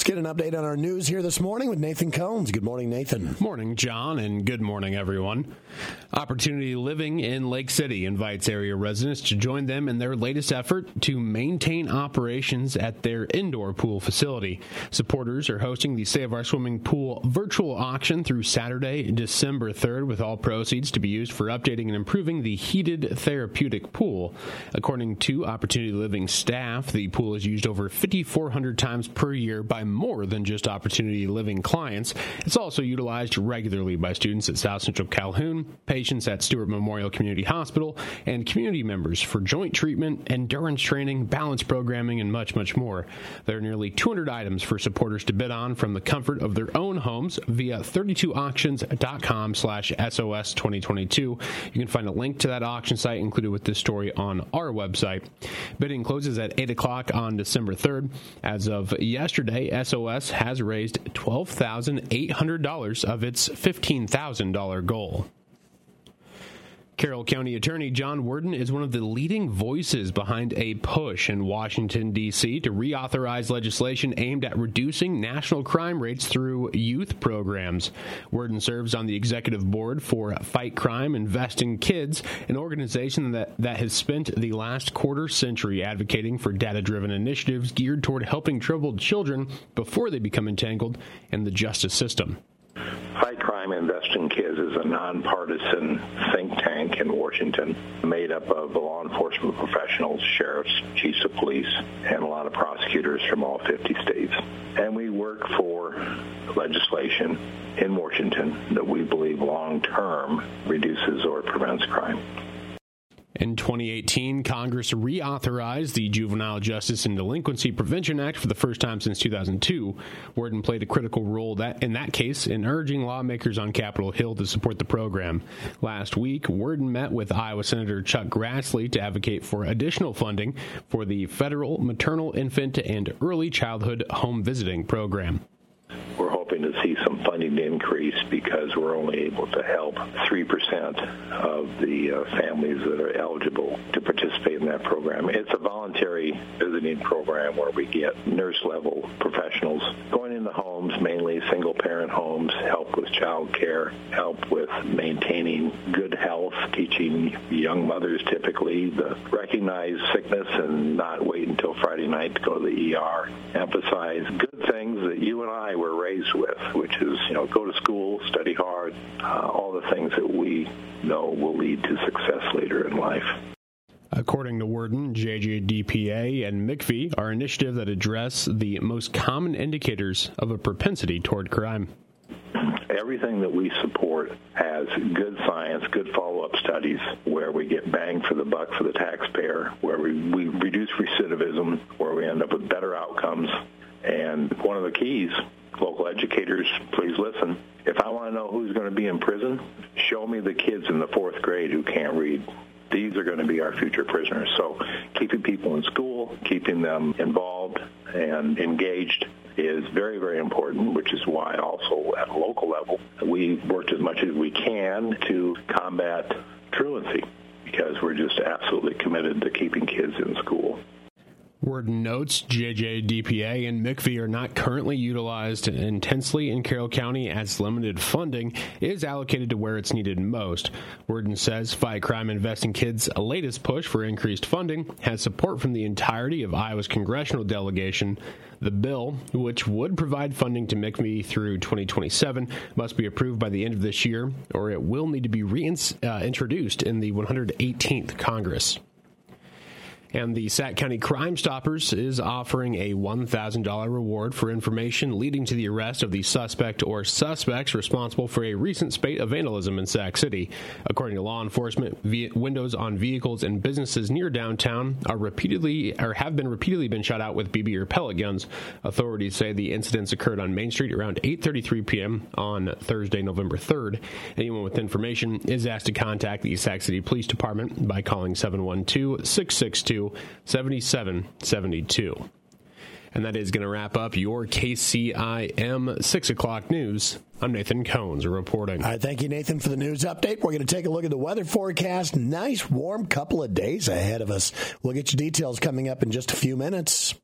Let's get an update on our news here this morning with Nathan Cones. Good morning, Nathan. Morning, John, and good morning, everyone. Opportunity Living in Lake City invites area residents to join them in their latest effort to maintain operations at their indoor pool facility. Supporters are hosting the Save Our Swimming Pool virtual auction through Saturday, December 3rd, with all proceeds to be used for updating and improving the heated therapeutic pool. According to Opportunity Living staff, the pool is used over 5,400 times per year by more than just Opportunity Living clients. It's also utilized regularly by students at South Central Calhoun, patients at Stewart Memorial Community Hospital, and community members for joint treatment, endurance training, balance programming, and much, much more. There are nearly 200 items for supporters to bid on from the comfort of their own homes via 32auctions.com slash SOS 2022. You can find a link to that auction site included with this story on our website. Bidding closes at 8 o'clock on December 3rd. As of yesterday, SOS has raised $12,800 of its $15,000 goal. Carroll County Attorney John Werden is one of the leading voices behind a push in Washington, D.C. to reauthorize legislation aimed at reducing national crime rates through youth programs. Werden serves on the executive board for Fight Crime Invest in Kids, an organization that, that has spent the last quarter century advocating for data driven initiatives geared toward helping troubled children before they become entangled in the justice system. Fight Crime Invest in Kids is a nonpartisan think tank in Washington made up of law enforcement professionals, sheriffs, chiefs of police, and a lot of prosecutors from all 50 states. And we work for legislation in Washington that we believe long term reduces or prevents crime. In 2018, Congress reauthorized the Juvenile Justice and Delinquency Prevention Act for the first time since 2002. Werden played a critical role that, in that case in urging lawmakers on Capitol Hill to support the program. Last week, Werden met with Iowa Senator Chuck Grassley to advocate for additional funding for the federal maternal, infant, and early childhood home visiting program. We're hoping to see some funding increase because we're only able to help 3% of the uh, families that are eligible to participate in that program. It's a voluntary visiting program where we get nurse level professionals going into homes, mainly single parent homes, help with child care, help with maintaining good health, teaching young mothers typically to recognize sickness and not wait until Friday night to go to the ER, emphasize good things that you and I were raised with, which is, you know, go to school, study hard, uh, all the things that we know will lead to success later in life. According to Werden, JJDPA and MCV are initiatives that address the most common indicators of a propensity toward crime. Everything that we support has good science, good follow-up studies where we get bang for the buck for the taxpayer, where we, we reduce recidivism, where we end up with better outcomes. And one of the keys local educators, please listen. If I want to know who's going to be in prison, show me the kids in the fourth grade who can't read. These are going to be our future prisoners. So keeping people in school, keeping them involved and engaged is very, very important, which is why also at a local level, we worked as much as we can to combat truancy because we're just absolutely committed to keeping kids in school. Werden notes JJDPA and MCV are not currently utilized intensely in Carroll County as limited funding is allocated to where it's needed most. Werden says Fight Crime Invest in Kids' latest push for increased funding has support from the entirety of Iowa's congressional delegation. The bill, which would provide funding to MCV through 2027, must be approved by the end of this year, or it will need to be reintroduced uh, in the 118th Congress. And the Sac County Crime Stoppers is offering a $1,000 reward for information leading to the arrest of the suspect or suspects responsible for a recent spate of vandalism in Sac City. According to law enforcement, windows on vehicles and businesses near downtown are repeatedly or have been repeatedly been shot out with BB or pellet guns. Authorities say the incidents occurred on Main Street around 8:33 p.m. on Thursday, November 3rd. Anyone with information is asked to contact the Sac City Police Department by calling 712 662 7772. And that is going to wrap up your KCIM 6 o'clock news. I'm Nathan Cones reporting. All right, thank you, Nathan, for the news update. We're going to take a look at the weather forecast. Nice, warm couple of days ahead of us. We'll get you details coming up in just a few minutes.